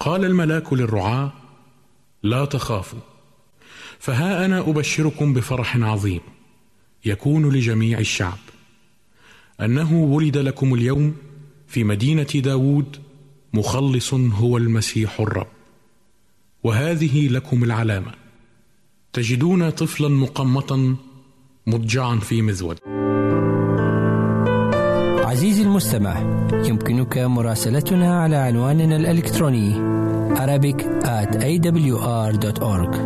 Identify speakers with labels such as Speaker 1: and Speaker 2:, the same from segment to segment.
Speaker 1: قال الملاك للرعاه لا تخافوا فها أنا أبشركم بفرح عظيم يكون لجميع الشعب. أنه ولد لكم اليوم في مدينة داود مخلص هو المسيح الرب. وهذه لكم العلامة. تجدون طفلا مقمطا مضجعا في مذود
Speaker 2: المستمع. يمكنك مراسلتنا على عنواننا الإلكتروني Arabic at awr.org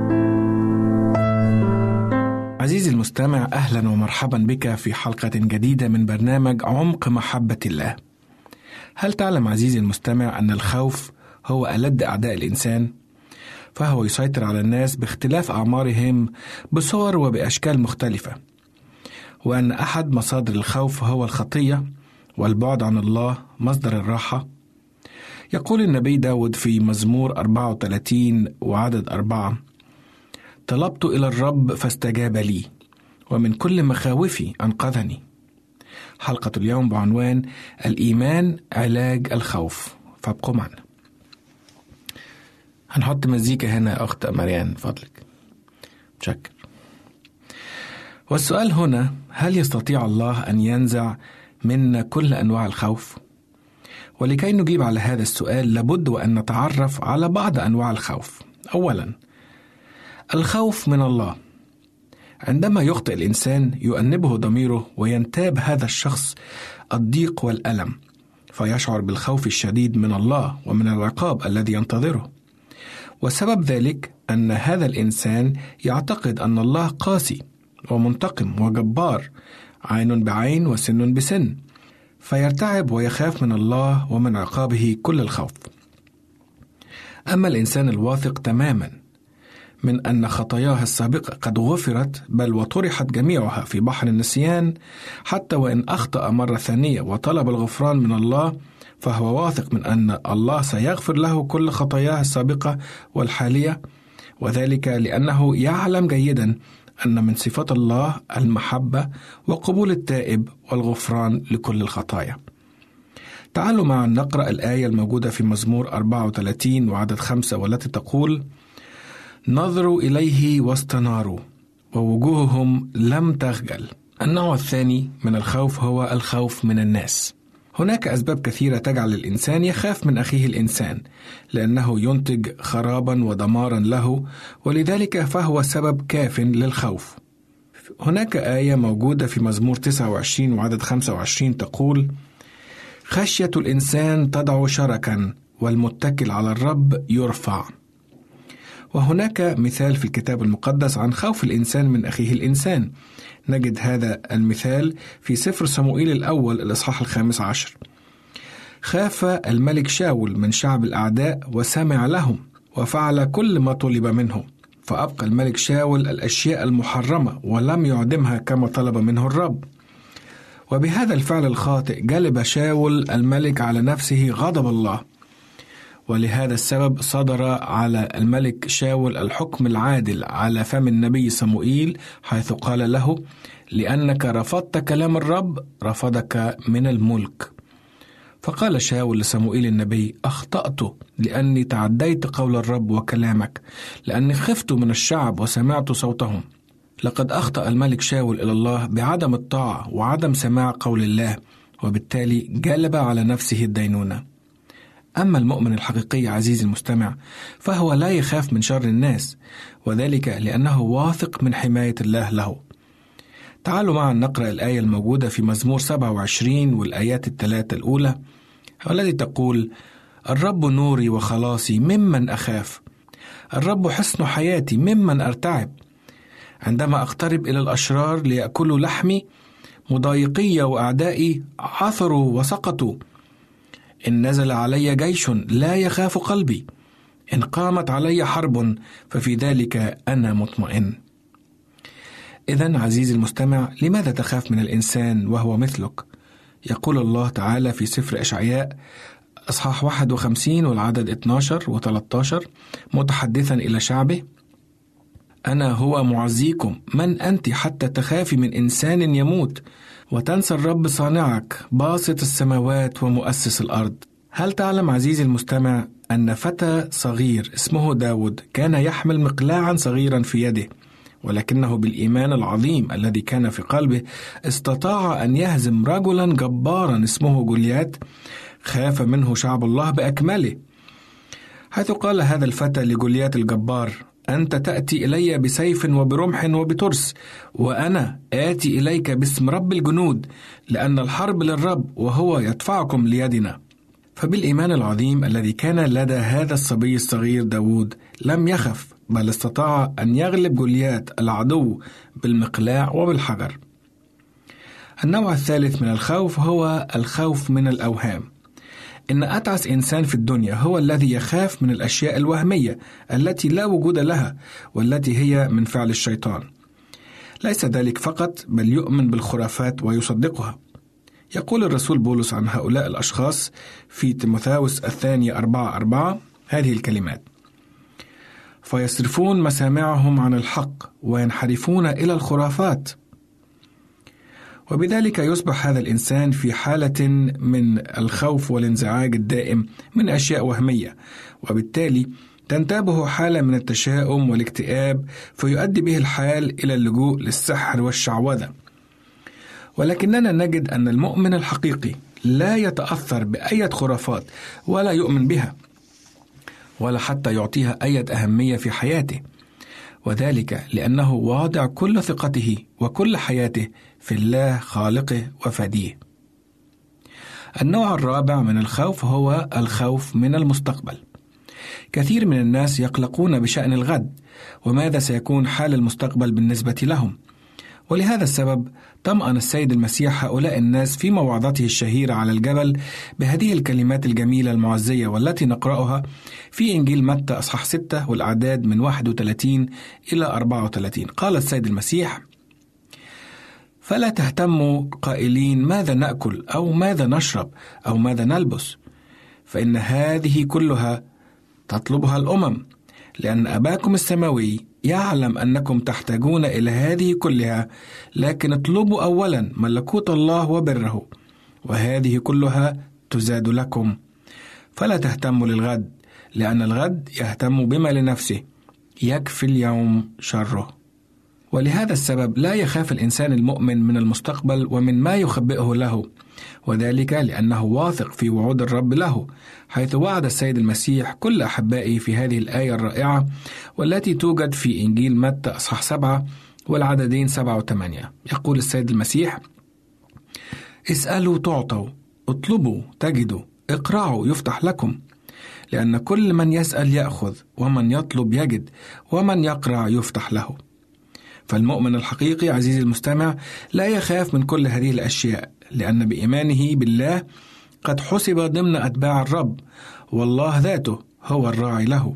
Speaker 3: عزيزي المستمع أهلا ومرحبا بك في حلقة جديدة من برنامج عمق محبة الله. هل تعلم عزيزي المستمع أن الخوف هو ألد أعداء الإنسان؟ فهو يسيطر على الناس باختلاف أعمارهم بصور وبأشكال مختلفة. وأن أحد مصادر الخوف هو الخطية والبعد عن الله مصدر الراحة. يقول النبي داود في مزمور 34 وعدد أربعة طلبت إلى الرب فاستجاب لي ومن كل مخاوفي أنقذني. حلقة اليوم بعنوان الإيمان علاج الخوف. فابقوا معنا. هنحط مزيكا هنا يا أخت مريان فضلك. متشكر. والسؤال هنا هل يستطيع الله أن ينزع منا كل أنواع الخوف؟ ولكي نجيب على هذا السؤال لابد وأن نتعرف على بعض أنواع الخوف. أولا الخوف من الله. عندما يخطئ الإنسان يؤنبه ضميره وينتاب هذا الشخص الضيق والألم فيشعر بالخوف الشديد من الله ومن العقاب الذي ينتظره. وسبب ذلك أن هذا الإنسان يعتقد أن الله قاسي ومنتقم وجبار عين بعين وسن بسن. فيرتعب ويخاف من الله ومن عقابه كل الخوف. أما الإنسان الواثق تماما من أن خطاياه السابقة قد غفرت بل وطرحت جميعها في بحر النسيان حتى وإن أخطأ مرة ثانية وطلب الغفران من الله فهو واثق من أن الله سيغفر له كل خطاياه السابقة والحالية وذلك لأنه يعلم جيدا أن من صفات الله المحبة وقبول التائب والغفران لكل الخطايا. تعالوا معا نقرأ الآية الموجودة في مزمور 34 وعدد خمسة والتي تقول: نظروا إليه واستناروا ووجوههم لم تخجل. النوع الثاني من الخوف هو الخوف من الناس. هناك أسباب كثيرة تجعل الإنسان يخاف من أخيه الإنسان، لأنه ينتج خرابا ودمارا له، ولذلك فهو سبب كاف للخوف. هناك آية موجودة في مزمور 29 وعدد 25 تقول: خشية الإنسان تضع شركا والمتكل على الرب يرفع. وهناك مثال في الكتاب المقدس عن خوف الإنسان من أخيه الإنسان نجد هذا المثال في سفر صموئيل الأول الإصحاح الخامس عشر. خاف الملك شاول من شعب الأعداء وسمع لهم وفعل كل ما طلب منه. فأبقى الملك شاول الأشياء المحرمة ولم يعدمها كما طلب منه الرب. وبهذا الفعل الخاطئ جلب شاول الملك على نفسه غضب الله. ولهذا السبب صدر على الملك شاول الحكم العادل على فم النبي صموئيل حيث قال له لأنك رفضت كلام الرب رفضك من الملك. فقال شاول لصموئيل النبي أخطأت لأني تعديت قول الرب وكلامك لأني خفت من الشعب وسمعت صوتهم. لقد أخطأ الملك شاول إلى الله بعدم الطاعة وعدم سماع قول الله وبالتالي جلب على نفسه الدينونة. أما المؤمن الحقيقي عزيزي المستمع فهو لا يخاف من شر الناس وذلك لأنه واثق من حماية الله له. تعالوا معا نقرأ الآية الموجودة في مزمور 27 والآيات الثلاثة الأولى والتي تقول الرب نوري وخلاصي ممن أخاف. الرب حصن حياتي ممن أرتعب. عندما أقترب إلى الأشرار ليأكلوا لحمي مضايقي وأعدائي عثروا وسقطوا. إن نزل علي جيش لا يخاف قلبي. إن قامت علي حرب ففي ذلك أنا مطمئن. إذا عزيزي المستمع لماذا تخاف من الإنسان وهو مثلك؟ يقول الله تعالى في سفر إشعياء أصحاح 51 والعدد 12 و 13 متحدثا إلى شعبه أنا هو معزيكم من أنت حتى تخافي من إنسان يموت؟ وتنسى الرب صانعك باسط السماوات ومؤسس الأرض. هل تعلم عزيزي المستمع أن فتى صغير اسمه داود كان يحمل مقلاعا صغيرا في يده ولكنه بالإيمان العظيم الذي كان في قلبه استطاع أن يهزم رجلا جبارا اسمه جوليات خاف منه شعب الله بأكمله. حيث قال هذا الفتى لجوليات الجبار أنت تأتي إلي بسيف وبرمح وبترس وأنا آتي إليك باسم رب الجنود لأن الحرب للرب وهو يدفعكم ليدنا. فبالإيمان العظيم الذي كان لدى هذا الصبي الصغير داود لم يخف بل استطاع أن يغلب جوليات العدو بالمقلاع وبالحجر. النوع الثالث من الخوف هو الخوف من الأوهام. إن أتعس إنسان في الدنيا هو الذي يخاف من الأشياء الوهمية التي لا وجود لها والتي هي من فعل الشيطان. ليس ذلك فقط بل يؤمن بالخرافات ويصدقها. يقول الرسول بولس عن هؤلاء الأشخاص في تيموثاوس الثانية أربعة أربعة هذه الكلمات فيصرفون مسامعهم عن الحق وينحرفون إلى الخرافات وبذلك يصبح هذا الإنسان في حالة من الخوف والانزعاج الدائم من أشياء وهمية وبالتالي تنتابه حالة من التشاؤم والاكتئاب فيؤدي به الحال إلى اللجوء للسحر والشعوذة. ولكننا نجد أن المؤمن الحقيقي لا يتأثر بأية خرافات ولا يؤمن بها ولا حتى يعطيها أي أهمية في حياته. وذلك لأنه واضع كل ثقته وكل حياته في الله خالقه وفديه. النوع الرابع من الخوف هو الخوف من المستقبل. كثير من الناس يقلقون بشأن الغد وماذا سيكون حال المستقبل بالنسبة لهم. ولهذا السبب طمأن السيد المسيح هؤلاء الناس في موعظته الشهيرة على الجبل بهذه الكلمات الجميلة المعزية والتي نقرأها في إنجيل متى أصحاح 6 والأعداد من 31 إلى 34 قال السيد المسيح فلا تهتموا قائلين ماذا نأكل أو ماذا نشرب أو ماذا نلبس. فإن هذه كلها تطلبها الأمم لأن أباكم السماوي يعلم أنكم تحتاجون إلى هذه كلها لكن اطلبوا اولا ملكوت الله وبره وهذه كلها تزاد لكم. فلا تهتموا للغد لأن الغد يهتم بما لنفسه يكفي اليوم شره. ولهذا السبب لا يخاف الإنسان المؤمن من المستقبل ومن ما يخبئه له وذلك لأنه واثق في وعود الرب له حيث وعد السيد المسيح كل أحبائه في هذه الآية الرائعة والتي توجد في إنجيل متى أصحاح سبعة والعددين سبعة وثمانية. يقول السيد المسيح اسألوا تعطوا اطلبوا تجدوا اقرعوا يفتح لكم لأن كل من يسأل يأخذ ومن يطلب يجد ومن يقرع يفتح له. فالمؤمن الحقيقي عزيزي المستمع لا يخاف من كل هذه الأشياء لأن بإيمانه بالله قد حسب ضمن أتباع الرب والله ذاته هو الراعي له.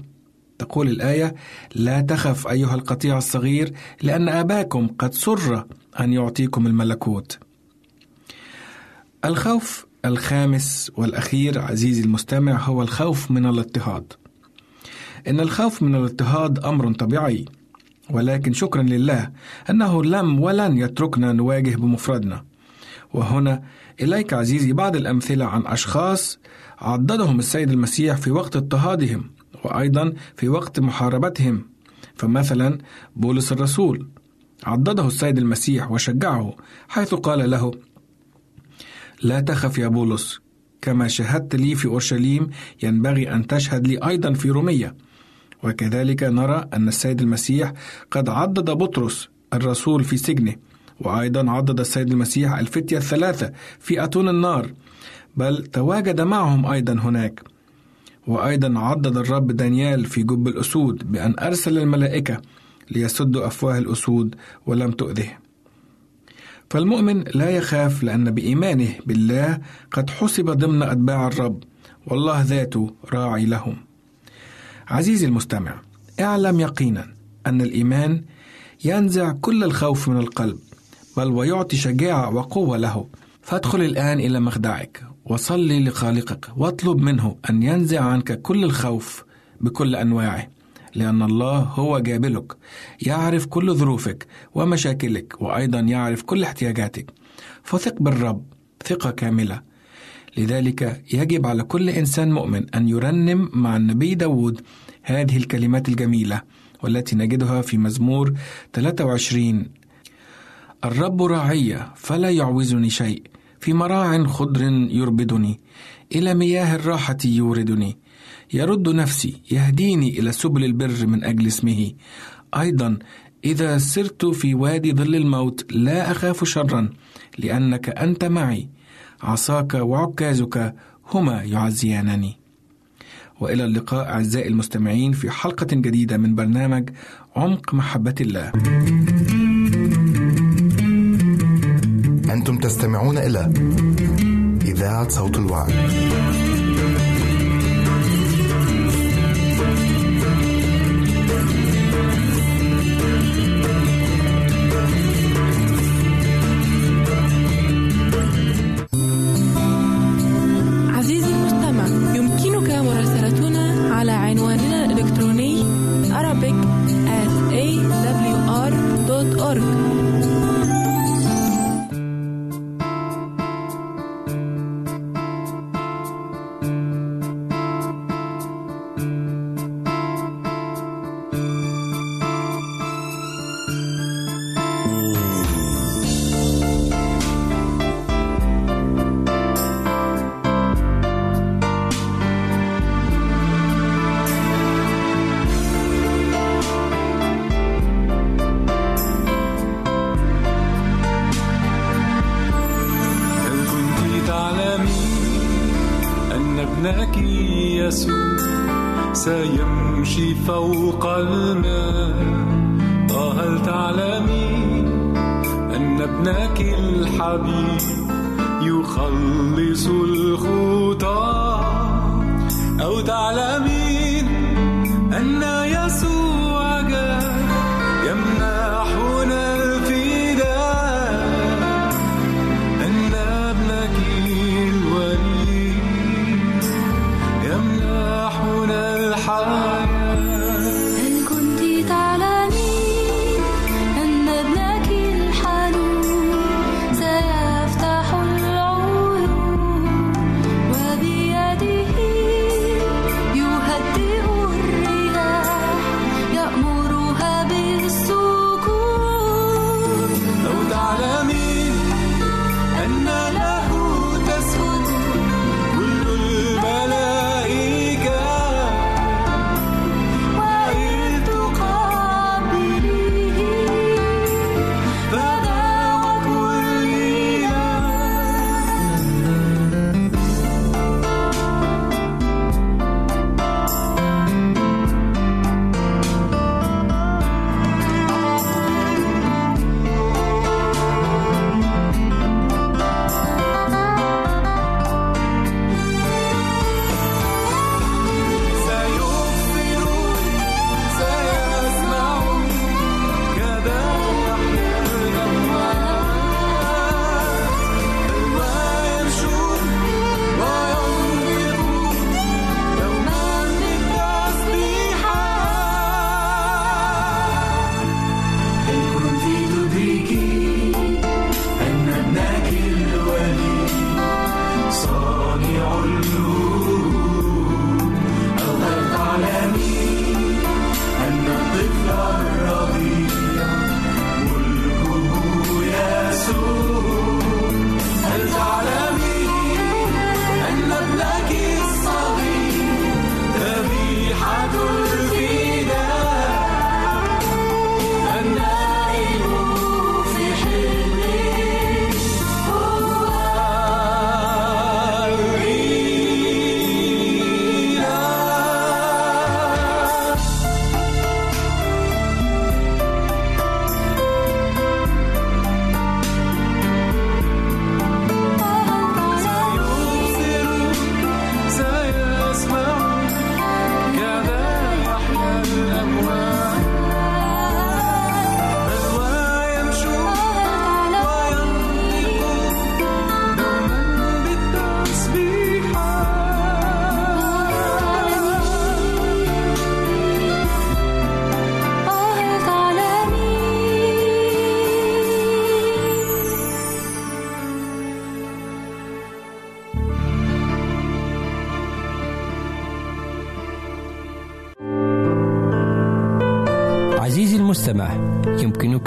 Speaker 3: تقول الآية لا تخف أيها القطيع الصغير لأن آباكم قد سر أن يعطيكم الملكوت. الخوف الخامس والأخير عزيزي المستمع هو الخوف من الاضطهاد. إن الخوف من الاضطهاد أمر طبيعي. ولكن شكرا لله أنه لم ولن يتركنا نواجه بمفردنا. وهنا إليك عزيزي بعض الأمثلة عن أشخاص عضدهم السيد المسيح في وقت اضطهادهم وأيضا في وقت محاربتهم. فمثلا بولس الرسول عضده السيد المسيح وشجعه حيث قال له لا تخف يا بولس كما شهدت لي في أورشليم ينبغي أن تشهد لي أيضا في رومية. وكذلك نرى أن السيد المسيح قد عضد بطرس الرسول في سجنه وأيضا عضد السيد المسيح الفتية الثلاثة في أتون النار بل تواجد معهم أيضا هناك. وأيضا عضد الرب دانيال في جب الأسود بأن أرسل الملائكة ليسدوا أفواه الأسود ولم تؤذه. فالمؤمن لا يخاف لأن بإيمانه بالله قد حسب ضمن أتباع الرب والله ذاته راعي لهم. عزيزي المستمع اعلم يقينا أن الإيمان ينزع كل الخوف من القلب بل ويعطي شجاعة وقوة له. فادخل الآن إلى مخدعك وصلي لخالقك واطلب منه أن ينزع عنك كل الخوف بكل أنواعه لأن الله هو جابلك يعرف كل ظروفك ومشاكلك وأيضا يعرف كل احتياجاتك. فثق بالرب ثقة كاملة. لذلك يجب على كل إنسان مؤمن أن يرنم مع النبي داود هذه الكلمات الجميلة والتي نجدها في مزمور 23 الرب راعي فلا يعوزني شيء. في مراع خضر يربدني. إلى مياه الراحة يوردني. يرد نفسي يهديني إلى سبل البر من أجل اسمه. أيضا إذا سرت في وادي ظل الموت لا أخاف شرا لأنك أنت معي. عصاك وعكازك هما يعزيانني وإلى اللقاء أعزائي المستمعين في حلقة جديدة من برنامج عمق محبة الله.
Speaker 4: أنتم تستمعون إلى إذاعة صوت الوعي.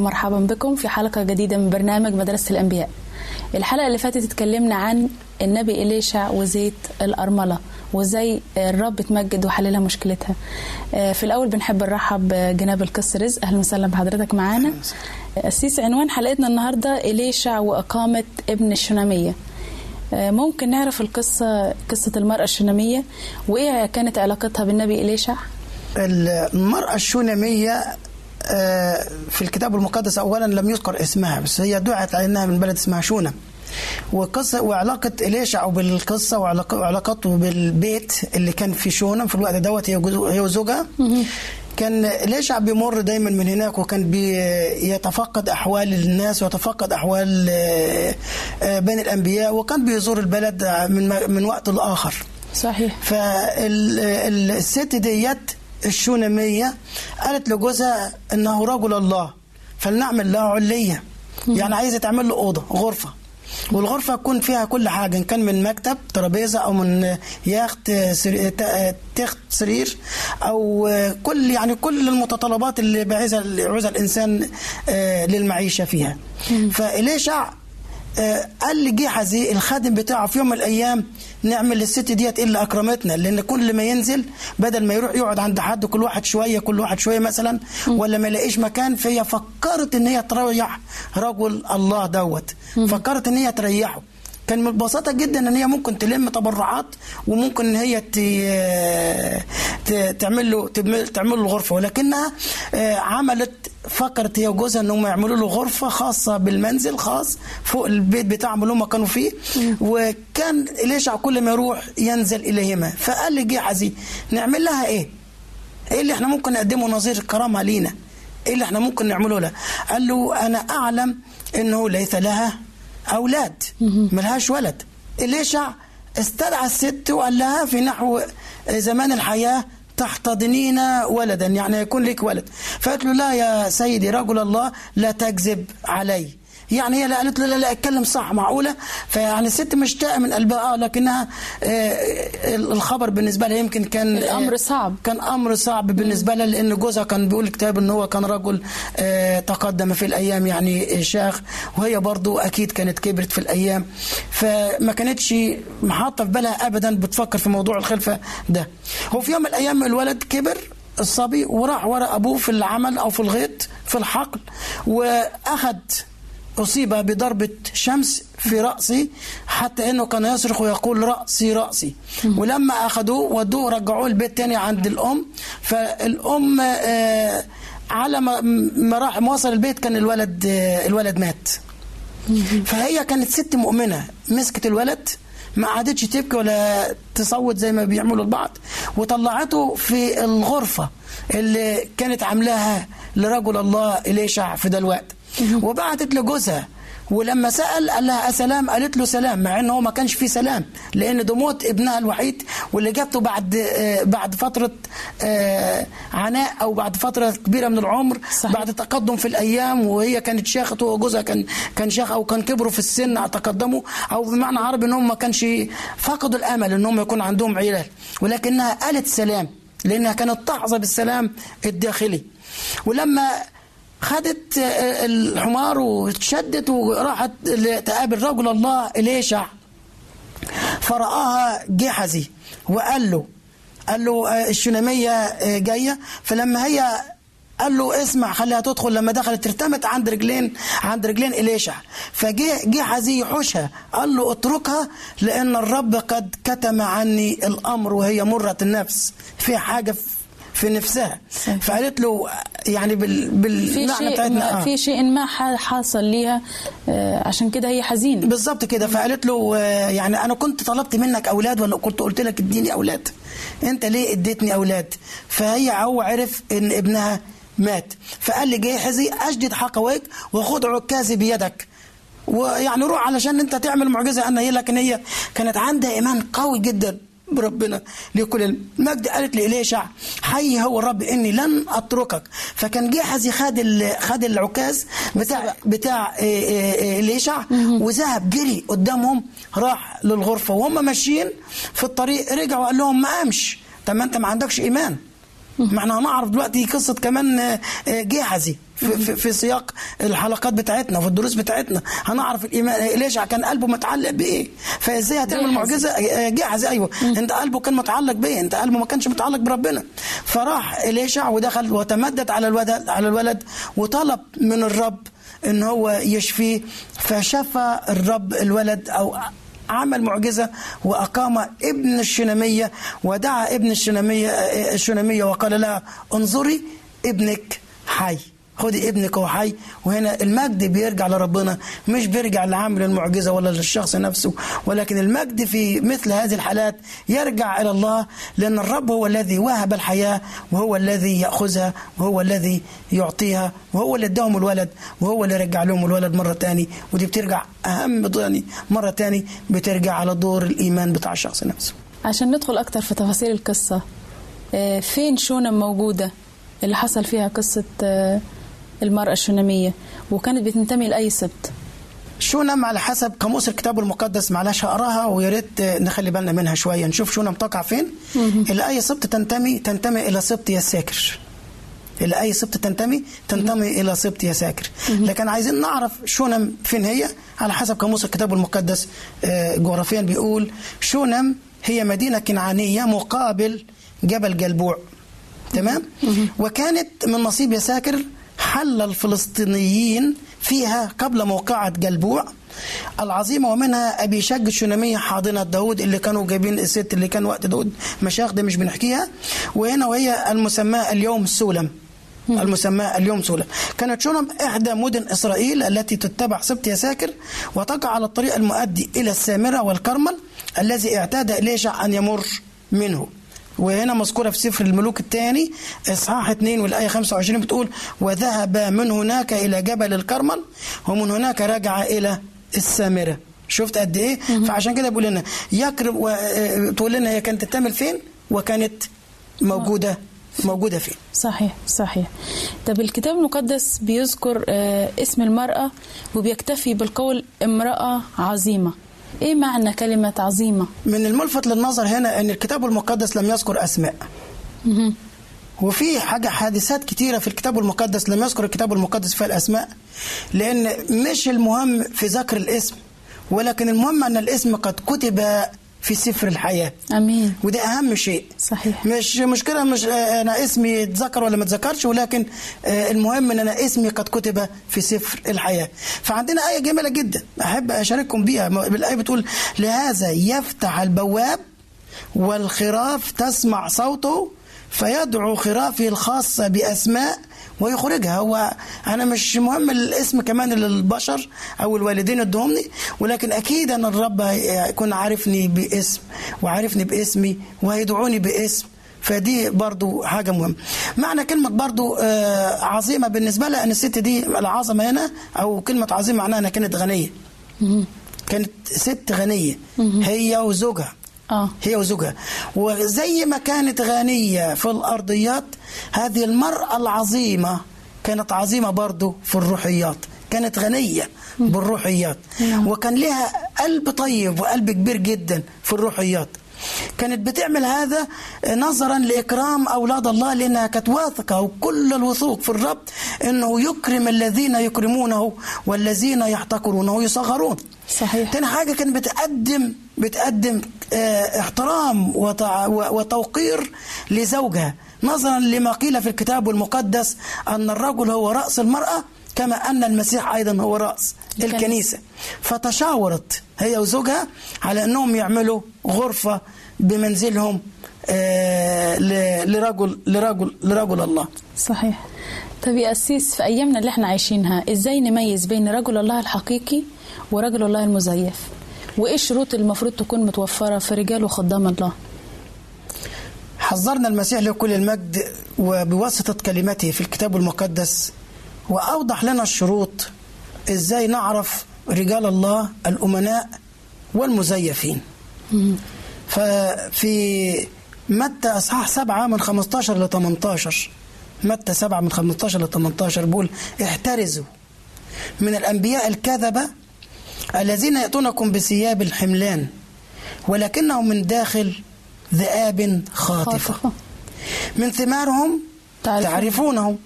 Speaker 5: أهلا ومرحبا بكم في حلقة جديدة من برنامج مدرسة الأنبياء. الحلقة اللي فاتت اتكلمنا عن النبي إليشع وزيت الأرملة وإزاي الرب اتمجد وحللها مشكلتها. آه، في الأول بنحب نرحب بجناب القس رزق. أهلا وسهلا بحضرتك معانا. أسيس عنوان حلقتنا النهاردة إليشع وإقامة ابن الشنامية. آه، ممكن نعرف القصة قصة المرأة الشنامية وإيه كانت علاقتها بالنبي إليشع؟
Speaker 6: المرأة الشونامية آه، في الكتاب المقدس أولا لم يذكر اسمها بس هي دعت على أنها من بلد اسمها شونم وقصة وعلاقة إليشع بالقصة وعلاق- وعلاقته بالبيت اللي كان في شونم في الوقت دوت هي وزوجها. كان إليشع بيمر دايما من هناك وكان بيتفقد أحوال الناس ويتفقد أحوال آه، آه، بين الأنبياء وكان بيزور البلد من من وقت لآخر.
Speaker 5: صحيح.
Speaker 6: فالست ديت الشونمية قالت لجوزها إنه رجل الله فلنعمل له علية. يعني عايزة تعمل له أوضة غرفة. والغرفة تكون فيها كل حاجة إن كان من مكتب ترابيزة أو من يخت سري- تخت سرير أو كل يعني كل المتطلبات اللي يعوزها الإنسان آه، للمعيشة فيها. فإليشع آه، قال لجيحزي الخادم بتاعه في يوم من الأيام نعمل للست ديت إلا أكرمتنا لأن كل ما ينزل بدل ما يروح يقعد عند حد كل واحد شوية كل واحد شوية مثلا ولا ما يلاقيش مكان فهي فكرت إن هي تريح رجل الله دوت. فكرت إن هي تريحه. كان من البساطة جدا إن هي ممكن تلم تبرعات وممكن إن هي تعمل له تعمل له غرفة ولكنها آه، عملت فكرت هي وجوزها انهم يعملوا له غرفة خاصة بالمنزل خاص فوق البيت بتاعهم اللي هم كانوا فيه وكان إليشع كل ما يروح ينزل إليهما فقال لجيحزي نعمل لها إيه؟ إيه اللي إحنا ممكن نقدمه نظير الكرامة لينا؟ إيه اللي إحنا ممكن نعمله لها؟ قال له أنا أعلم إنه ليس لها أولاد ملهاش ولد. إليشع استدعى الست وقال لها في نحو زمان الحياة تحتضنين ولدا يعني يكون لك ولد. فقالت له لا يا سيدي رجل الله لا تكذب علي. يعني هي لا قالت له لا لا اتكلم صح معقولة؟ فيعني الست مشتاقه من قلبها آه لكنها آه الخبر بالنسبة لها يمكن كان آه
Speaker 5: صعب.
Speaker 6: كان أمر صعب بالنسبة لها لأن جوزها كان بيقول الكتاب إن هو كان رجل آه تقدم في الأيام يعني شاخ وهي برضو أكيد كانت كبرت في الأيام. فما كانتش محاطة في بالها ابدا بتفكر في موضوع الخلفة ده. هو في يوم من الأيام الولد كبر الصبي وراح ورا أبوه في العمل أو في الغيط في الحقل واخد أصيب بضربة شمس في رأسي حتى أنه كان يصرخ ويقول رأسي رأسي. ولما أخذوه ودوه رجعوه البيت تاني عند الأم. فالأم آه، على ما راح وصل البيت كان الولد آه، الولد مات. فهي كانت ست مؤمنة. مسكت الولد ما قعدتش تبكي ولا تصوت زي ما بيعملوا البعض. وطلعته في الغرفة اللي كانت عاملاها لرجل الله إليشع في ده الوقت وبعتت لجوزها ولما سأل قال لها أسلام قالت له سلام مع إن هو ما كانش فيه سلام لأن ده موت ابنها الوحيد واللي جابته بعد آه، بعد فترة آه، عناء أو بعد فترة كبيرة من العمر
Speaker 5: صحيح.
Speaker 6: بعد تقدم في الأيام وهي كانت شيخة وجوزها كان كان شيخ أو كان كبروا في السن تقدموا أو بمعنى عربي إنهم ما كانش فقدوا الأمل إنهم يكون عندهم عيال ولكنها قالت سلام لأنها كانت تحظى بالسلام الداخلي. ولما خدت آه، الحمار وتشدت وراحت تقابل رجل الله إليشع. فرآها جحزي وقال له قال له آه، الشنامية آه، جاية. فلما هي قال له اسمع خليها تدخل. لما دخلت ارتمت عند رجلين عند رجلين إليشع. فجه جه حزي يحوشها. قال له اتركها لأن الرب قد كتم عني الأمر وهي مرة النفس. في حاجة في- نفسها فقالت له يعني بال
Speaker 5: شيء
Speaker 6: بتاعتنا. آه.
Speaker 5: في شيء ما حاصل ليها آه، عشان كده هي حزينة.
Speaker 6: بالظبط كده. فقالت له آه، يعني أنا كنت طلبت منك أولاد ولا كنت قلت لك اديني أولاد. أنت ليه اديتني أولاد؟ فهي هو عرف إن ابنها مات. فقال لي جيحزي أشدد حقويك وخذ عكازي بيدك. ويعني روح علشان أنت تعمل معجزة أنا هي لكن هي كانت عندها إيمان قوي جدا. بربنا لكل المجد قالت لإليشع حي هو الرب إني لن أتركك. فكان جحزي خد خد العكاز بتاع بتاع إيه إيه إيه إليشع وذهب جري قدامهم راح للغرفة. وهم ماشيين في الطريق رجع وقال لهم ما قامش طب ما أنت ما عندكش إيمان. ما إحنا هنعرف دلوقتي قصة كمان جحزي في, في, في سياق الحلقات بتاعتنا وفي الدروس بتاعتنا. هنعرف الإيمان. اليشع كان قلبه متعلق بإيه؟ فإزاي هتعمل. معجزة؟ آه، جحزي أيوه. أنت قلبه كان متعلق بإيه؟ أنت قلبه ما كانش متعلق بربنا. فراح إليشع ودخل وتمدد على الولد على الولد وطلب من الرب إن هو يشفيه فشفى الرب الولد أو عمل معجزة وأقام ابن الشنامية ودعا ابن الشنامية الشنامية وقال لها انظري ابنك حي. خدي ابنك هو حي. وهنا المجد بيرجع لربنا مش بيرجع لعامل المعجزة ولا للشخص نفسه. ولكن المجد في مثل هذه الحالات يرجع إلى الله لأن الرب هو الذي وهب الحياة وهو الذي يأخذها وهو الذي يعطيها وهو اللي اداهم الولد وهو اللي رجع لهم الولد مرة تاني. ودي بترجع أهم تاني مرة تاني بترجع على دور الإيمان بتاع الشخص نفسه.
Speaker 5: عشان ندخل أكتر في تفاصيل القصة آه، فين شونم موجودة اللي حصل فيها قصة المرأة الشوناميه وكانت بتنتمي لأي سبط
Speaker 6: شونم على حسب؟ قاموس الكتاب المقدس معلش هقراها ويا ريت نخلي بالنا منها شوية. نشوف شونم تقع فين. إلى أي سبط تنتمي تنتمي إلى سبط يساكر إلى أي سبط تنتمي تنتمي إلى سبط يساكر لكن عايزين نعرف شونم فين هي. على حسب قاموس الكتاب المقدس آه، جغرافيا بيقول شونم هي مدينة كنعانية مقابل جبل جلبوع. تمام؟ وكانت من نصيب يساكر حل الفلسطينيين فيها قبل موقعة جلبوع العظيمة ومنها أبي شج الشنامية حاضنة داود اللي كانوا جايبين الست اللي كان وقت داود مشايخ ده مش بنحكيها. وهنا وهي المسماة اليوم سولم. المسماة اليوم سولم. كانت شونم إحدى مدن إسرائيل التي تتبع سبط يساكر وتقع على الطريق المؤدي إلى السامرة والكرمل الذي اعتاد إليشع أن يمر منه. وهنا مذكورة في سفر الملوك الثاني إصحاح 2 والآية 25 بتقول وذهب من هناك إلى جبل الكرمل ومن هناك رجع إلى السامرة. شفت قد إيه؟ فعشان كده بيقول لنا يقرب و... آه، تقول لنا هي كانت تعمل فين؟ وكانت موجودة موجودة فين؟
Speaker 5: صحيح صحيح. طب الكتاب المقدس بيذكر آه، اسم المرأة وبيكتفي بالقول امرأة عظيمة. إيه معنى كلمة عظيمة؟
Speaker 6: من الملفت للنظر هنا أن الكتاب المقدس لم يذكر أسماء. وفي حاجة حادثات كتيرة في الكتاب المقدس لم يذكر الكتاب المقدس فيها الأسماء لأن مش المهم في ذكر الاسم ولكن المهم أن الاسم قد كتب في سفر الحياة.
Speaker 5: آمين.
Speaker 6: وده أهم شيء.
Speaker 5: صحيح.
Speaker 6: مش مشكلة مش آه، أنا اسمي اتذكر ولا ما اتذكرش ولكن آه، المهم أن أنا اسمي قد كتب في سفر الحياة. فعندنا آية جميلة جدا أحب أشارككم بيها. بالآية بتقول لهذا يفتح البواب والخراف تسمع صوته فيدعو خرافه الخاصة بأسماء ويخرجها. هو أنا مش مهم الاسم كمان للبشر أو الوالدين ادهمني ولكن أكيد أن الرب هيكون عارفني باسم وعارفني باسمي وهيدعوني باسم. فدي برضو حاجة مهمة. معنى كلمة برضو آه، عظيمة بالنسبة لها أن الست دي العظمة هنا أو كلمة عظيمة معناها أنها كانت غنية. كانت ست غنية. هي وزوجها.
Speaker 5: آه.
Speaker 6: هي وزوجها. وزي ما كانت غنية في الأرضيات هذه المرأة العظيمة كانت عظيمة برضو في الروحيات. كانت غنية بالروحيات. وكان لها قلب طيب وقلب كبير جدا في الروحيات. كانت بتعمل هذا نظرا لإكرام أولاد الله لأنها كانت واثقة وكل الوثوق في الرب أنه يكرم الذين يكرمونه والذين يحتقرونه يصغرون
Speaker 5: صحيح.
Speaker 6: تاني حاجة كانت بتقدم بتقدم آه، احترام وتوقير لزوجها. نظرا لما قيل في الكتاب المقدس أن الرجل هو رأس المرأة كما أن المسيح أيضا هو رأس
Speaker 5: الكنيسة.
Speaker 6: الكنيسة. فتشاورت هي وزوجها على أنهم يعملوا غرفة بمنزلهم آه، لرجل لرجل لرجل الله.
Speaker 5: صحيح. طب يا أسيس في أيامنا اللي إحنا عايشينها إزاي نميز بين رجل الله الحقيقي ورجل الله المزيف. وإيه الشروط اللي المفروض تكون متوفرة في رجال وخدام الله؟
Speaker 6: حذرنا المسيح لكل المجد وبواسطة كلمته في الكتاب المقدس وأوضح لنا الشروط إزاي نعرف رجال الله الأمناء والمزيفين. ففي متى أصحاح سبعة من 15 ل 18 متى سبعة من 15 ل 18 بيقول احترزوا. من الأنبياء الكذبة الذين يأتونكم بثياب الحملان ولكنهم من داخل ذئاب خاطفة.
Speaker 5: خاطفة.
Speaker 6: من ثمارهم
Speaker 5: تعرفون.
Speaker 6: تعرفونهم.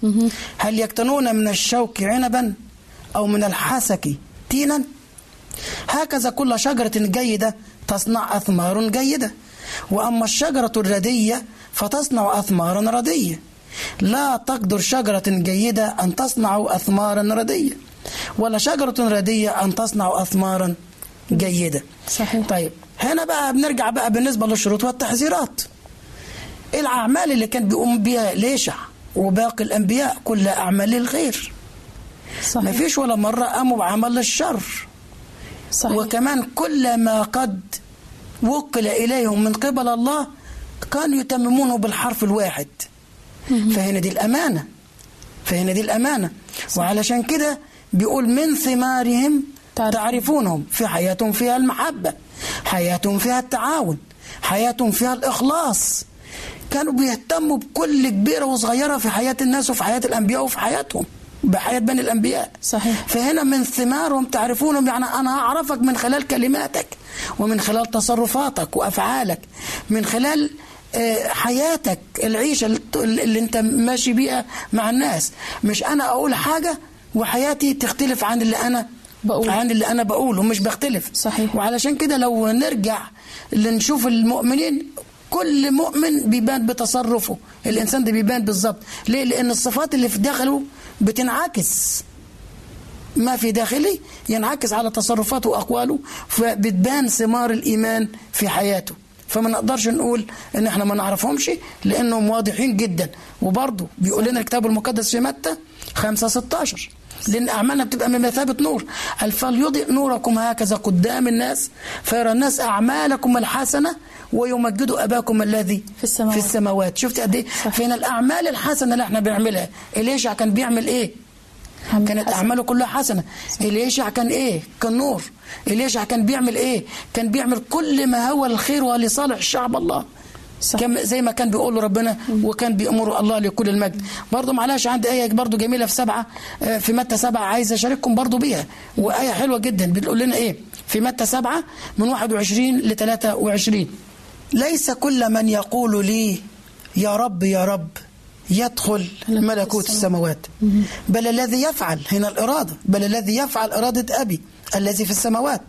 Speaker 6: هل يكتنون من الشوك عنبا أو من الحسك تينا؟ هكذا كل شجرة جيدة تصنع أثمار جيدة وأما الشجرة الردية فتصنع أثمارا ردية. لا تقدر شجرة جيدة أن تصنع أثمارا ردية. ولا شجرة ردية أن تصنع أثمارا جيدة.
Speaker 5: صحيح.
Speaker 6: طيب هنا بقى بنرجع بقى بالنسبة للشروط والتحذيرات. الأعمال اللي كان بيقوم بها ليشع وباقي الأنبياء كلها أعمال للخير
Speaker 5: صحيح.
Speaker 6: ما فيش ولا مرة قاموا بعمل الشر.
Speaker 5: صحيح.
Speaker 6: وكمان كل ما قد وكل إليهم من قبل الله كانوا يتممونه بالحرف الواحد. فهنا دي الأمانة. فهنا دي الأمانة. وعلشان كده بيقول من ثمارهم
Speaker 5: تعرفون.
Speaker 6: تعرفونهم في حياتهم فيها المحبة حياتهم فيها التعاون حياتهم فيها الإخلاص كانوا بيهتموا بكل كبيرة وصغيرة في حياة الناس وفي حياة الأنبياء وفي حياتهم بحياة بني الأنبياء
Speaker 5: صحيح.
Speaker 6: فهنا من ثمارهم تعرفونهم يعني أنا أعرفك من خلال كلماتك ومن خلال تصرفاتك وأفعالك من خلال آه، حياتك العيشة اللي- اللي أنت ماشي بيها مع الناس مش أنا أقول حاجة وحياتي تختلف عن اللي أنا
Speaker 5: بقول.
Speaker 6: عن اللي أنا بقوله مش بختلف
Speaker 5: صحيح.
Speaker 6: وعلشان كده لو نرجع لنشوف المؤمنين كل مؤمن بيبان بتصرفه. الإنسان ده بيبان بالظبط. ليه؟ لأن الصفات اللي في داخله بتنعكس. ما في داخلي ينعكس على تصرفاته وأقواله فبتبان ثمار الإيمان في حياته. فما نقدرش نقول إن إحنا ما نعرفهمش لأنهم واضحين جدا. وبرضه بيقول لنا الكتاب المقدس في متى؟ 5 16 لأن أعمالنا بتبقى من مثابة نور. قال فليضئ نوركم هكذا قدام الناس فيرى الناس أعمالكم الحسنة ويمجدوا أباكم الذي
Speaker 5: في السماوات.
Speaker 6: في السماوات. شفت قد إيه؟ فين الأعمال الحسنة اللي إحنا بنعملها اليشع كان بيعمل إيه؟
Speaker 5: حمد
Speaker 6: كانت
Speaker 5: حسن.
Speaker 6: أعماله كلها حسنة. اليشع كان إيه؟ كان نور. اليشع كان بيعمل إيه؟ كان بيعمل كل ما هو الخير ولصالح شعب الله.
Speaker 5: صح.
Speaker 6: كم زي ما كان بيقول ربنا وكان بيأمره الله لكل المجد. برضه معلش عندي آية برضه جميلة في سبعة آه، في متى سبعة عايز أشارككم برضه بيها. وآية حلوة جدا بتقول لنا إيه؟ في متى سبعة؟ من 21 ل 23 ليس كل من يقول لي يا رب يا رب يدخل ملكوت السماوات. بل الذي يفعل هنا الإرادة بل الذي يفعل إرادة أبي الذي في السماوات.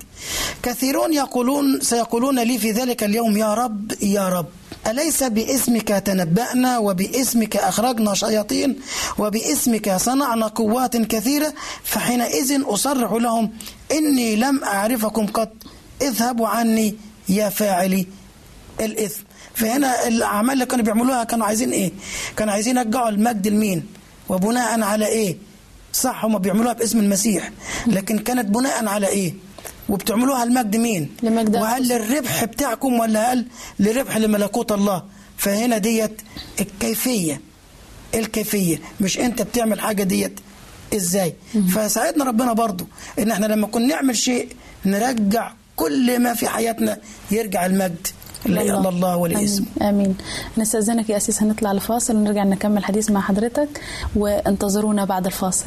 Speaker 6: كثيرون يقولون سيقولون لي في ذلك اليوم يا رب يا رب. أليس باسمك تنبأنا وباسمك أخرجنا شياطين وباسمك صنعنا قوات كثيرة؟ فحينئذ أصرح لهم إني لم أعرفكم قط. اذهبوا عني يا فاعلي الإثم. فهنا الأعمال اللي كانوا بيعملوها كانوا عايزين إيه؟ كانوا عايزين يرجعوا المجد لمين وبناء على إيه؟ صح هم بيعملوها باسم المسيح. لكن كانت بناء على إيه؟ وبتعملوها المجد مين؟
Speaker 5: لمجد
Speaker 6: وهل. للربح بتاعكم ولا هل لربح لملكوت الله؟ فهنا ديت الكيفية الكيفية. مش أنت بتعمل حاجة ديت. إزاي؟ فساعدنا ربنا برضو إن إحنا لما كنا نعمل شيء نرجع كل ما في حياتنا يرجع المجد. لله الله ولاسمه
Speaker 5: آمين. آمين. نستاذنك يا أسيس هنطلع لفاصل ونرجع نكمل حديث مع حضرتك وانتظرونا بعد الفاصل.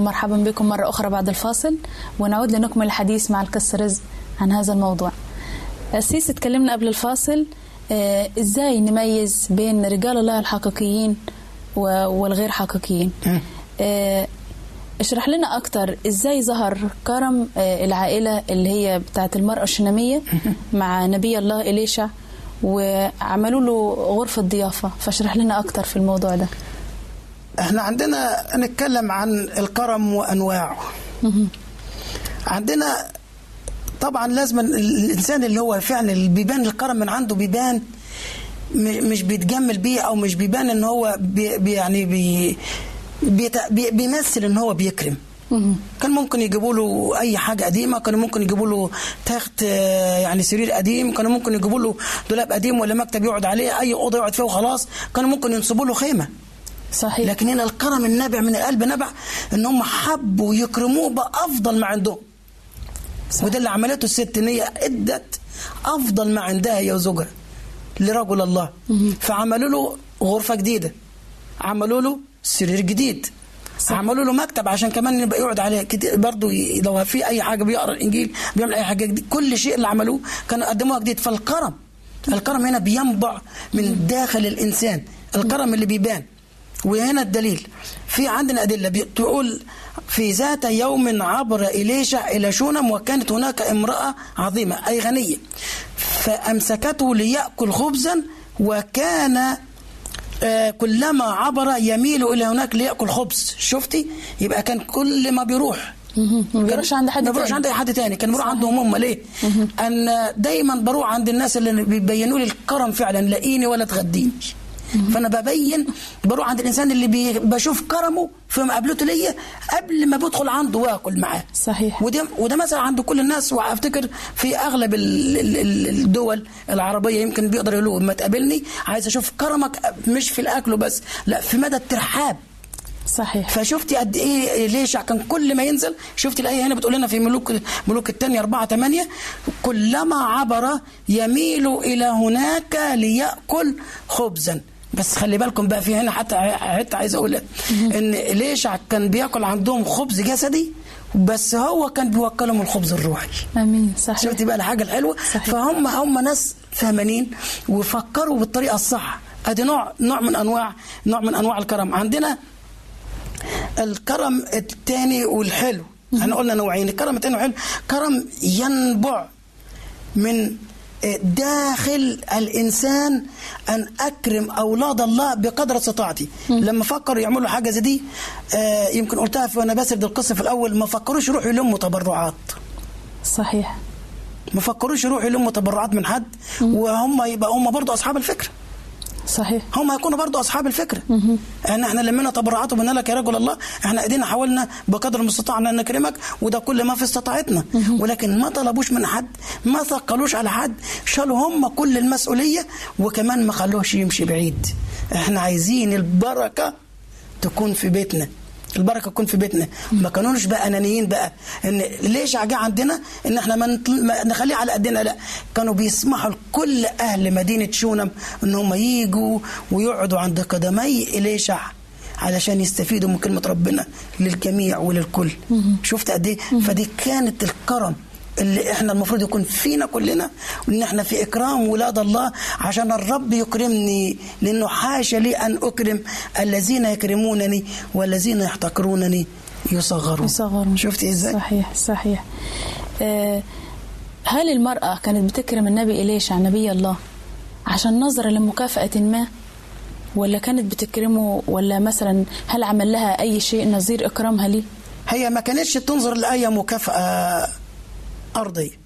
Speaker 5: ومرحبا بكم مرة أخرى بعد الفاصل ونعود لنكمل الحديث مع القس رزق عن هذا الموضوع. أسيس اتكلمنا قبل الفاصل آه، إزاي نميز بين رجال الله الحقيقيين والغير حقيقيين؟ آه، اشرح لنا أكتر إزاي ظهر كرم آه، العائلة اللي هي بتاعت المرأة الشنامية مع نبي الله إليشع وعملوا له غرفة ضيافة. فاشرح لنا أكتر في الموضوع ده.
Speaker 6: إحنا عندنا نتكلم عن الكرم وانواعه. عندنا طبعا لازم الإنسان اللي هو فعلا اللي بيبان الكرم من عنده بيبان مش بيتجمل بيه أو مش بيبان إن هو بي يعني بي بي بيمثل إن هو بيكرم. كان ممكن يجيبوا له أي حاجة قديمة كانوا ممكن يجيبوا له تخت آه، يعني سرير قديم كانوا ممكن يجيبوا له دولاب قديم ولا مكتب يقعد عليه أي أوضة يقعد فيها وخلاص كانوا ممكن ينصبوا له خيمة.
Speaker 5: صحيح.
Speaker 6: لكن هنا الكرم النابع من القلب نبع إن هم حبوا يكرموه بأفضل ما عندهم.
Speaker 5: صح.
Speaker 6: وده اللي عملته الست إن هي إدت أفضل ما عندها هي وزوجها لرجل الله. فعملوا له غرفة جديدة. عملوا له سرير جديد.
Speaker 5: صح.
Speaker 6: عملوا له مكتب عشان كمان يبقى يقعد عليه كتير برضه لو في أي حاجة بيقرأ الإنجيل بيعمل أي حاجة جديد كل شيء اللي عملوه كانوا قدموها جديد. فالكرم الكرم هنا بينبع من داخل الإنسان. الكرم اللي بيبان. وهنا الدليل. في عندنا أدلة بتقول في ذات يوم عبر إليشع إلى شونم وكانت هناك امرأة عظيمة أي غنية. فأمسكته ليأكل خبزا وكان آه، كلما عبر يميل إلى هناك ليأكل خبز. شفتي؟ يبقى كان كل ما بيروح.
Speaker 5: ما بيروحش عند حد
Speaker 6: ما بيروحش. عند أي حد تاني. كان بيروح عندهم هم ليه؟ أن دايما بروح عند الناس اللي بيبينوا لي الكرم فعلا لاقيني ولا تغدينيش فانا ببين بروح عند الإنسان اللي بي بشوف كرمه في مقابلته ليا قبل ما بدخل عنده واكل معاه.
Speaker 5: صحيح.
Speaker 6: وده وده مثلا عند كل الناس وأفتكر في أغلب ال- ال- ال- الدول العربية يمكن بيقدر يقولوا لما تقابلني عايز أشوف كرمك مش في الأكل بس لا في مدى الترحاب.
Speaker 5: صحيح.
Speaker 6: فشفتي قد إيه ليش كان كل ما ينزل شفتي الآية هنا بتقول لنا في ملوك ملوك الثانية 4 8 كلما عبر يميل إلى هناك ليأكل خبزا. بس خلي بالكم بقى في هنا حتى حتى عايز أقول لك إن ليشع كان بياكل عندهم خبز جسدي بس هو كان بيوكلهم الخبز الروحي.
Speaker 5: آمين صحيح.
Speaker 6: شفتي بقى الحاجة الحلوة؟
Speaker 5: صحيح.
Speaker 6: فهم هم ناس فهمانين وفكروا بالطريقة الصح. أدي نوع نوع من أنواع نوع من أنواع الكرم. عندنا الكرم الثاني والحلو. إحنا قلنا نوعين الكرم الثاني والحلو. كرم ينبع من داخل الإنسان أن أكرم أولاد الله بقدر استطاعتي. لما فكروا يعملوا حاجة زي دي آه، يمكن قلتها في وأنا بسرد القصة في الأول ما فكروش يروحوا يلموا تبرعات.
Speaker 5: صحيح.
Speaker 6: ما فكروش يروحوا يلموا تبرعات من حد وهم يبقى هم برضه أصحاب الفكرة
Speaker 5: صحيح.
Speaker 6: هم هيكونوا برضه أصحاب الفكرة ان إحنا لمينا تبرعات وقلنا لك يا رجل الله. إحنا إيدينا حاولنا بقدر المستطاع إن نكرمك وده كل ما في استطاعتنا. ولكن ما طلبوش من حد ما ثقلوش على حد. شالوا هم كل المسؤولية وكمان ما خلوش يمشي بعيد. إحنا عايزين البركة تكون في بيتنا. البركة تكون في بيتنا. ما كانوش بقى أنانيين بقى. إن ليش جه عندنا؟ إن إحنا ما, نطل... ما نخليه على قدنا. لا. كانوا بيسمحوا لكل أهل مدينة شونم إن هم يجوا ويقعدوا عند قدمي إليشع علشان يستفيدوا من كلمة ربنا للجميع وللكل. شفت قد إيه؟ فدي كانت الكرم. اللي إحنا المفروض يكون فينا كلنا وإن إحنا في إكرام ولاد الله عشان الرب يكرمني لأنه حاشا لي أن أكرم الذين يكرمونني والذين يحتقرونني. يصغرون.
Speaker 5: يصغرون.
Speaker 6: شفتي إزاي؟
Speaker 5: صحيح صحيح. آه، هل المرأة كانت بتكرم النبي إليشع نبي الله؟ عشان نظرة لمكافأة ما؟ ولا كانت بتكرمه؟ ولا مثلا هل عمل لها أي شيء نظير إكرامها ليه
Speaker 6: هي ما كانتش تنظر لأي مكافأة. أرضية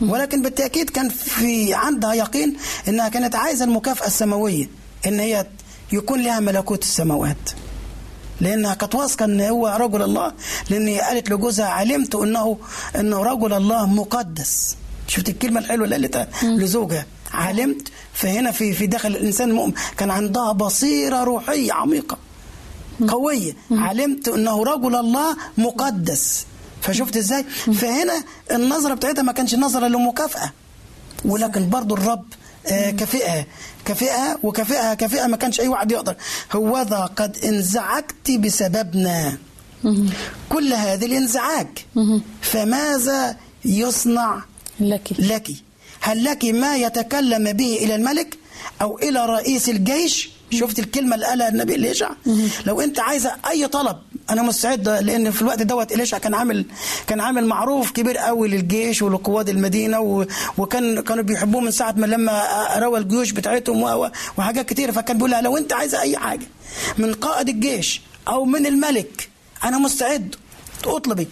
Speaker 6: ولكن بالتأكيد كان في عندها يقين أنها كانت عايزة المكافأة السماوية أن هي يكون لها ملكوت السماوات. لأنها كانت واثقة إن هو رجل الله لأن قالت لجوزها علمت إنه انه رجل الله مقدس. شفت الكلمة الحلوة اللي قالتها لزوجها. علمت فهنا في في داخل الإنسان المؤمن كان عندها بصيرة روحية عميقة قوية. علمت إنه رجل الله مقدس. فشفت إزاي؟ فهنا النظرة بتاعتها ما كانش نظرة لمكافأة. ولكن برضو الرب آه، كافئها. كافئها وكافئها كافئها ما كانش أي واحد يقدر. هوذا قد انزعجت بسببنا. كل هذه الانزعاج. فماذا يصنع
Speaker 5: لك؟
Speaker 6: لك؟ هل لك ما يتكلم به إلى الملك أو إلى رئيس الجيش؟ شفت الكلمة اللي قالها النبي إليشع لو أنت عايزة أي طلب أنا مستعد لأن في الوقت دوت إليشع كان عامل كان عامل معروف كبير قوي للجيش ولقوات المدينة و... وكان كانوا بيحبوه من ساعة ما لما روى الجيوش بتاعتهم. وحاجات كتيرة. فكان بيقول لها لو أنت عايزة أي حاجة من قائد الجيش أو من الملك أنا مستعد. اطلبي.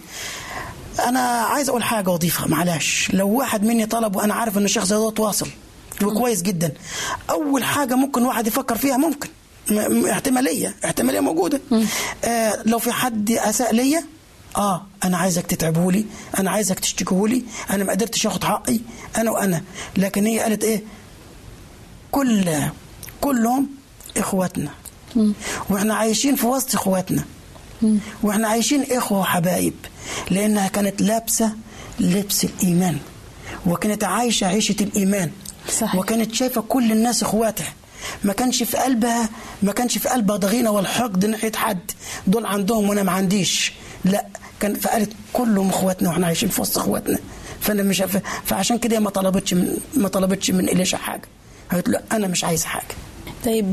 Speaker 6: أنا عايز أقول حاجة وأضيفها معلش. لو واحد مني طلب وأنا عارف إن الشخص ده واصل وكويس جدا. أول حاجة ممكن واحد يفكر فيها ممكن. احتمالية احتمالية موجودة. آه لو في حد أساء ليا آه أنا عايزك تتعبهولي أنا عايزك تشتكيهولي أنا ما قدرتش آخد حقي أنا وأنا. لكن هي قالت إيه؟ كل كلهم إخواتنا. وإحنا عايشين في وسط إخواتنا. وإحنا عايشين إخوة وحبايب لأنها كانت لابسة لبس الإيمان وكانت عايشة عيشة الإيمان
Speaker 5: صحيح.
Speaker 6: وكانت شايفة كل الناس إخواتها. ما كانش في قلبها ما كانش في قلبها ضغينة ولا حقد ناحية حد. دول عندهم وأنا ما عنديش. لا كان فقالت كلهم اخواتنا وإحنا عايشين في وسط اخواتنا. فأنا مش ف- فعشان كده ما طلبتش من ما طلبتش من اليشا حاجة. قالت له أنا مش عايزه حاجة.
Speaker 5: طيب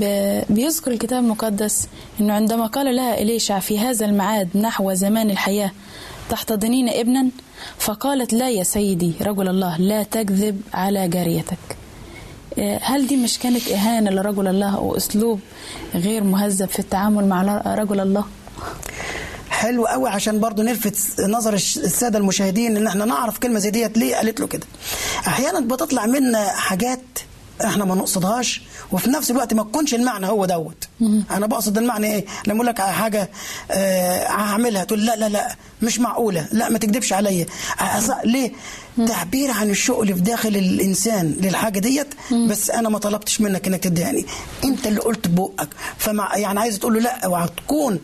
Speaker 5: بيذكر الكتاب المقدس أنه عندما قال لها إليشع في هذا الميعاد نحو زمان الحياة تحتضنين ابنا؟ فقالت لا يا سيدي رجل الله لا تكذب على جاريتك. هل دي مش كانت إهانة لرجل الله وأسلوب غير مهذب في التعامل مع رجل الله؟
Speaker 6: حلو قوي عشان برضو نلفت نظر السادة المشاهدين إن إحنا نعرف كلمة زي ديت ليه قالت له كده. أحيانا بتطلع منا حاجات إحنا ما نقصدهاش وفي نفس الوقت ما تكونش المعنى هو دوت. أنا بقصد المعنى إيه؟ لما أقول لك على حاجة آه هعملها تقول لا لا لا مش معقولة. لا ما تكذبش عليا. ليه؟ تعبير عن الشوق اللي في داخل الإنسان للحاجة ديت بس أنا ما طلبتش منك إنك تديهاني أنت اللي قلت ببقك فمع يعني عايز تقول له لا اوعى تكون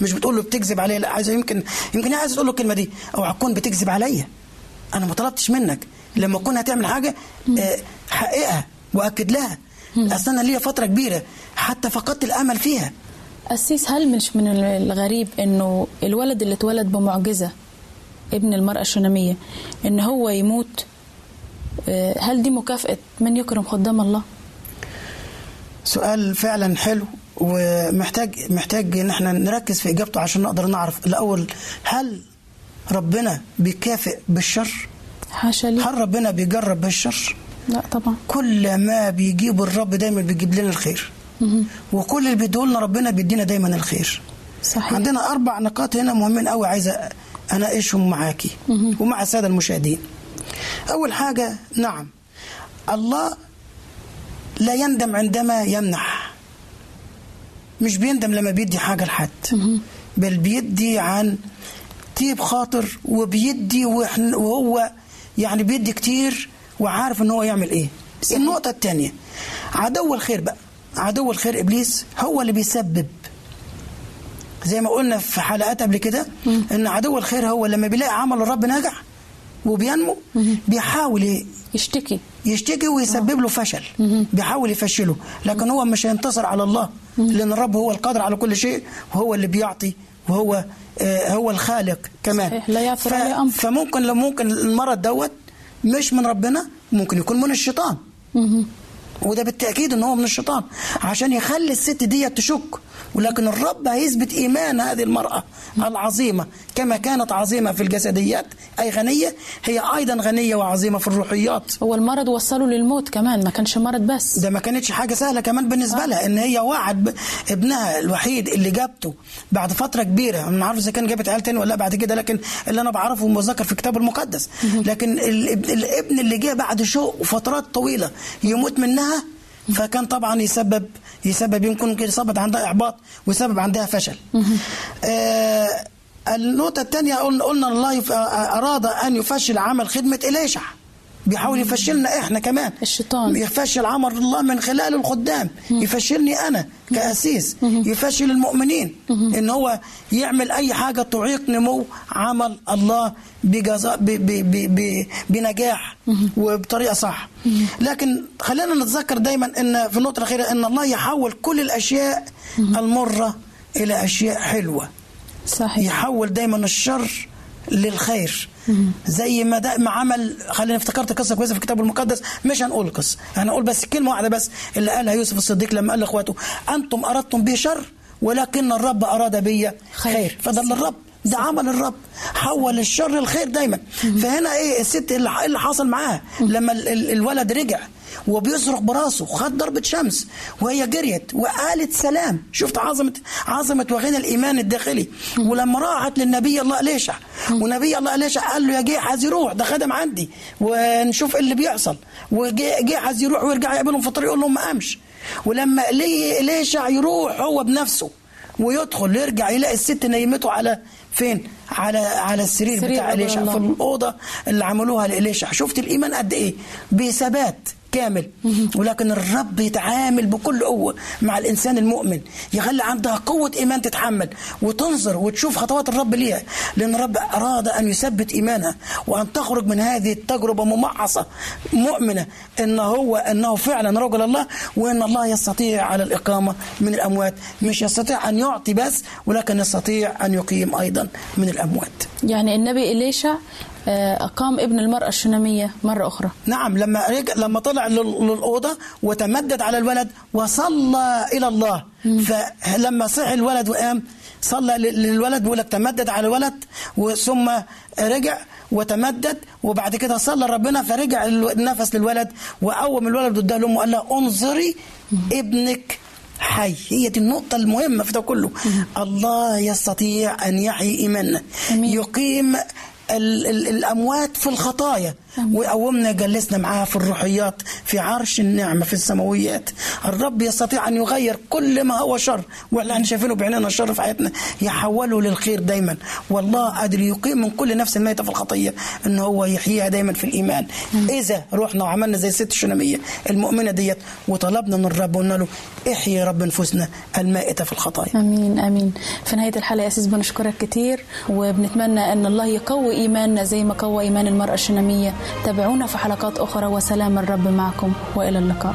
Speaker 6: مش بتقول له بتكذب عليا. لا عايزه يمكن يمكن هي عايزة تقول له الكلمة دي. اوعى تكون بتكذب عليا. أنا ما طلبتش منك. لما تكون هتعمل حاجة آه، حققها واكد لها أصل أنا ليا فترة كبيرة حتى فقدت الأمل فيها
Speaker 5: أسيس هل مش من الغريب أنه الولد اللي اتولد بمعجزة ابن المرأة الشنامية أن هو يموت آه، هل دي مكافأة من يكرم خدام الله؟
Speaker 6: سؤال فعلا حلو ومحتاج محتاج إن إحنا نركز في إجابته عشان نقدر نعرف الأول هل ربنا بيكافئ بالشر؟
Speaker 5: حاشا لي
Speaker 6: هل ربنا بيجرب بالشر؟
Speaker 5: لا طبعا.
Speaker 6: كل ما بيجيب الرب دايما بيجيب لنا الخير. وكل اللي بيديه لنا ربنا بيدينا دايما الخير.
Speaker 5: صحيح.
Speaker 6: عندنا أربع نقاط هنا مهمين قوي عايزه أناقشهم معاكي. ومع السادة المشاهدين. أول حاجة نعم الله لا يندم عندما يمنح. مش بيندم لما بيدي حاجة لحد. بل بيدي عن طيب خاطر وبيدي وهو يعني بيدي كتير وعارف إن هو يعمل إيه. النقطة الثانية عدو الخير بقى. عدو الخير إبليس هو اللي بيسبب. زي ما قلنا في حلقات قبل كده إن عدو الخير هو لما بيلاقي عمل الرب ناجح وبينمو بيحاول
Speaker 5: يشتكي.
Speaker 6: يشتكي ويسبب له فشل. بيحاول يفشله. لكن هو مش هينتصر على الله لأن الرب هو القادر على كل شيء وهو اللي بيعطي وهو آه هو الخالق كمان.
Speaker 5: صحيح، لا يعثر عليه أمر.
Speaker 6: فممكن لو ممكن المرض دوت مش من ربنا؟ ممكن يكون من الشيطان. وده بالتأكيد إن هو من الشيطان عشان يخلي الست دي تشك. ولكن الرب هيثبت إيمان هذه المرأة العظيمة كما كانت عظيمة في الجسديات أي غنية؟ هي أيضا غنية وعظيمة في الروحيات.
Speaker 5: هو المرض وصله للموت كمان ما كانش مرض بس.
Speaker 6: ده ما كانتش حاجة سهلة كمان بالنسبة لها إن هي وعد ابنها الوحيد اللي جابته بعد فترة كبيرة. أنا ما عارف إذا كان جابت عيال تاني ولا لأ بعد كده لكن اللي أنا بعرفه مذكر في الكتاب المقدس. لكن الاب- الابن اللي جه بعد شوق وفترات طويلة يموت منها فكان طبعا يسبب يسبب يمكن كده يسبب عندها احباط ويسبب عندها فشل. آه النقطة الثانية قلنا الله أراد أن يفشل عمل خدمة إليشع. بيحاول يفشلنا إحنا كمان.
Speaker 5: الشيطان.
Speaker 6: يفشل عمل الله من خلال الخدام. يفشلني أنا كأسيس. يفشل المؤمنين. إن هو يعمل أي حاجة تعيق نمو عمل الله بجزاء ب ب ب ب بنجاح وبطريقة صح. لكن خلينا نتذكر دايما إن في النقطة الأخيرة إن الله يحول كل الأشياء المرة إلى أشياء حلوة.
Speaker 5: صحيح.
Speaker 6: يحول دايما الشر للخير. زي ما ده ما عمل خلينا افتكرت قصة كويسة في الكتاب المقدس. مش هنقول القصة هنقول بس كلمة واحدة بس اللي قالها يوسف الصديق لما قال لإخواته أنتم أردتم بي شر ولكن الرب أراد بي خير, خير. فده للرب ده عمل الرب. حول الشر للخير دايما. فهنا إيه الست اللي اللي حصل معاها لما ال- ال- الولد رجع وبيصرخ براسه خد ضربة شمس وهي جريت وقالت سلام. شفت عظمة عظمة وغنى الإيمان الداخلي. ولما راحت للنبي الله إليشع ونبي الله إليشع قال له يا جيحز يروح ده خدم عندي. ونشوف اللي بيحصل. وجيحز يروح ويرجع يقابلهم في الطريق يقول لهم ما قامش. ولما إلي- إليشع يروح هو بنفسه ويدخل يرجع يلاقي الست نيمته على فين؟ على على السرير
Speaker 5: سرير
Speaker 6: بتاع إليشع. في الأوضة اللي عملوها لإليشع شفت الإيمان قد إيه؟ بثبات. كامل. ولكن الرب يتعامل بكل قوة مع الإنسان المؤمن يخلي عندها قوة إيمان تتحمل وتنظر وتشوف خطوات الرب ليها لأن الرب أراد أن يثبت إيمانها وأن تخرج من هذه التجربة ممعصة مؤمنة أن هو أنه فعلا رجل الله وأن الله يستطيع على الإقامة من الأموات. مش يستطيع أن يعطي بس ولكن يستطيع أن يقيم أيضا من الأموات.
Speaker 5: يعني النبي إليشع آه، أقام ابن المرأة الشنامية مرة أخرى.
Speaker 6: نعم لما رجع لما طلع لل- للأوضة وتمدد على الولد وصلى إلى الله. فلما صحي الولد وقام صلى لل- للولد بيقول لك تمدد على الولد وثم رجع وتمدد وبعد كده صلى ربنا فرجع النفس للولد وقوم الولد قدام لامه وقال لها انظري ابنك حي. هي دي النقطة المهمة في ده كله. الله يستطيع أن يحيي إيماننا يقيم الأموات في الخطايا. ويقومنا يجلسنا معاه في الروحيات في عرش النعمة في السماويات. الرب يستطيع أن يغير كل ما هو شر واللي إحنا شايفينه بعيننا الشر في حياتنا. يحوله للخير دايما. والله قادر يقيم من كل نفس ميتة في الخطية أن هو يحييها دايما في الإيمان. إذا رحنا وعملنا زي الست الشنامية المؤمنة ديت وطلبنا من الرب وقلنا له إحيي رب نفوسنا المائتة في الخطايا.
Speaker 5: أمين أمين. في نهاية الحلقة يا أسيس بنشكرك كتير وبنتمنى أن الله يقوي إيماننا زي ما قوى إيمان المرأة الشناميه تابعونا في حلقات أخرى وسلام الرب معكم وإلى اللقاء.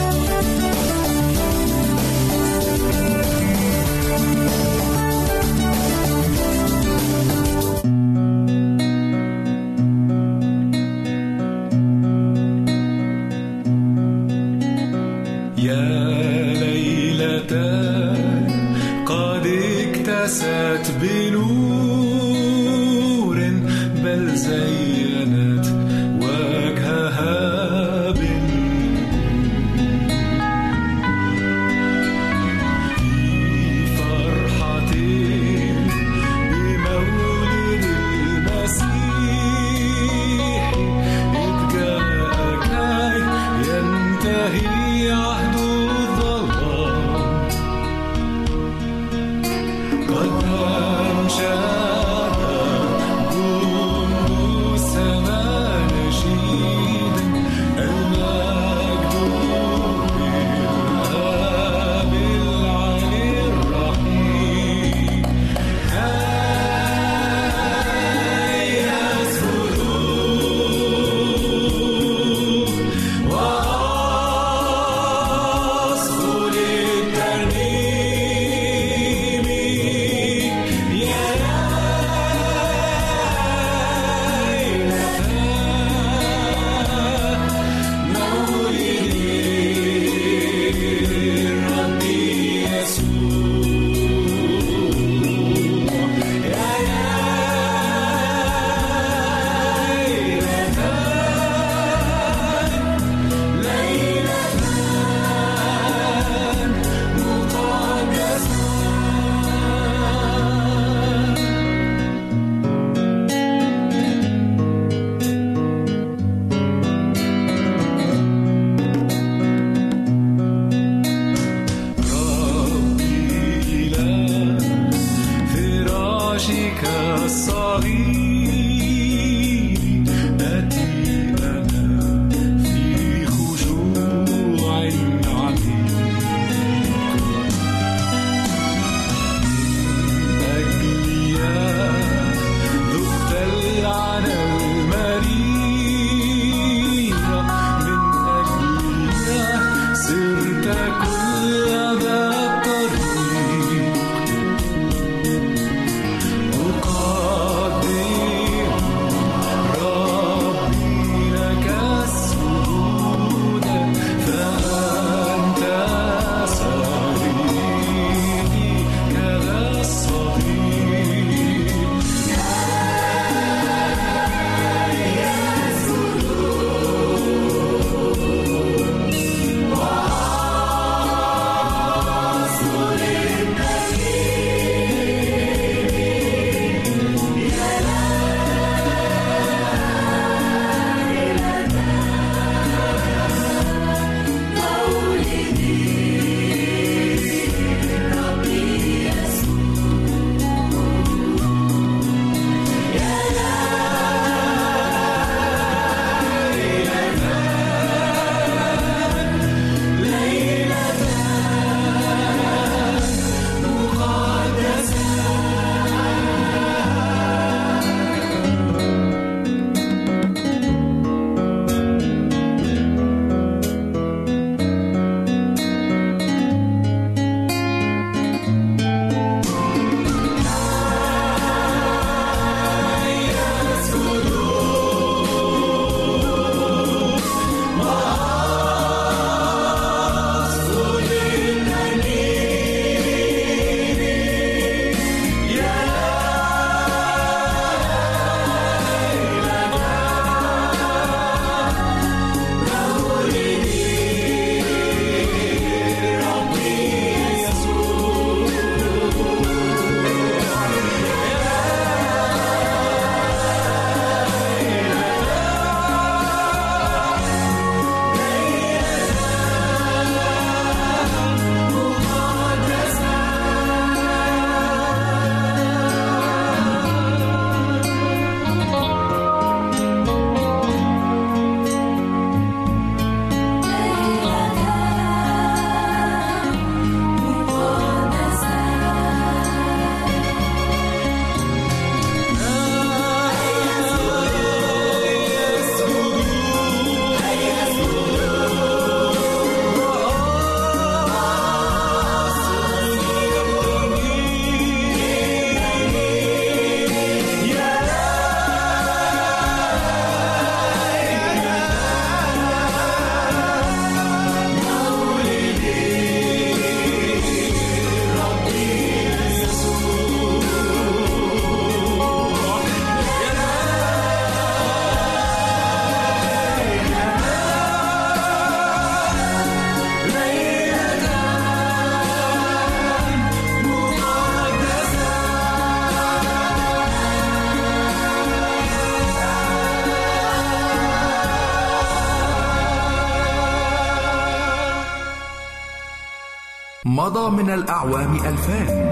Speaker 7: مضى من الأعوام ألفان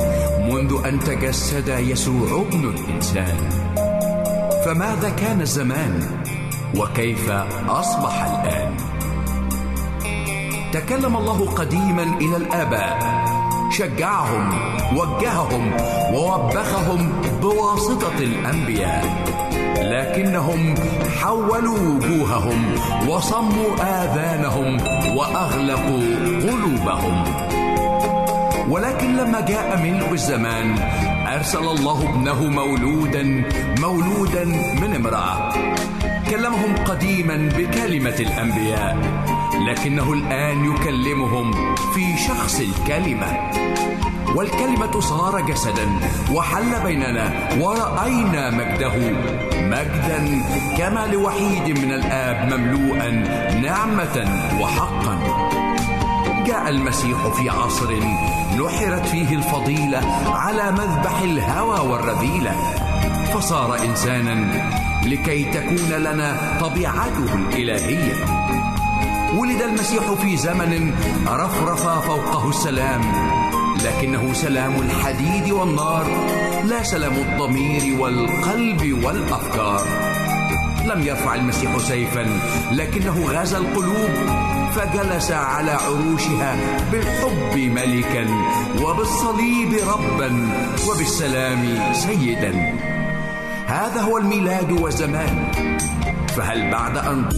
Speaker 7: منذ أن تجسد يسوع ابن الإنسان. فماذا كان الزمان؟ وكيف أصبح الآن؟ تكلم الله قديما إلى الآباء. شجعهم وجههم ووبخهم بواسطة الأنبياء. لكنهم حولوا وجوههم وصموا آذانهم وأغلقوا قلوبهم. ولكن لما جاء ملء الزمان أرسل الله ابنه مولودا مولودا من امرأة. كلمهم قديما بكلمة الأنبياء لكنه الآن يكلمهم في شخص الكلمة. والكلمة صار جسدا وحل بيننا ورأينا مجده. مجدا كما لوحيد من الآب مملوءا نعمة وحقا. جاء المسيح في عصر نحرت فيه الفضيلة على مذبح الهوى والرذيلة. فصار إنسانا لكي تكون لنا طبيعته الإلهية. ولد المسيح في زمن رفرف فوقه السلام لكنه سلام الحديد والنار لا سلام الضمير والقلب والأفكار. لم يرفع المسيح سيفا لكنه غزا القلوب فجلس على عروشها بالحب ملكا وبالصليب ربا وبالسلام سيدا. هذا هو الميلاد والزمان فهل بعد أن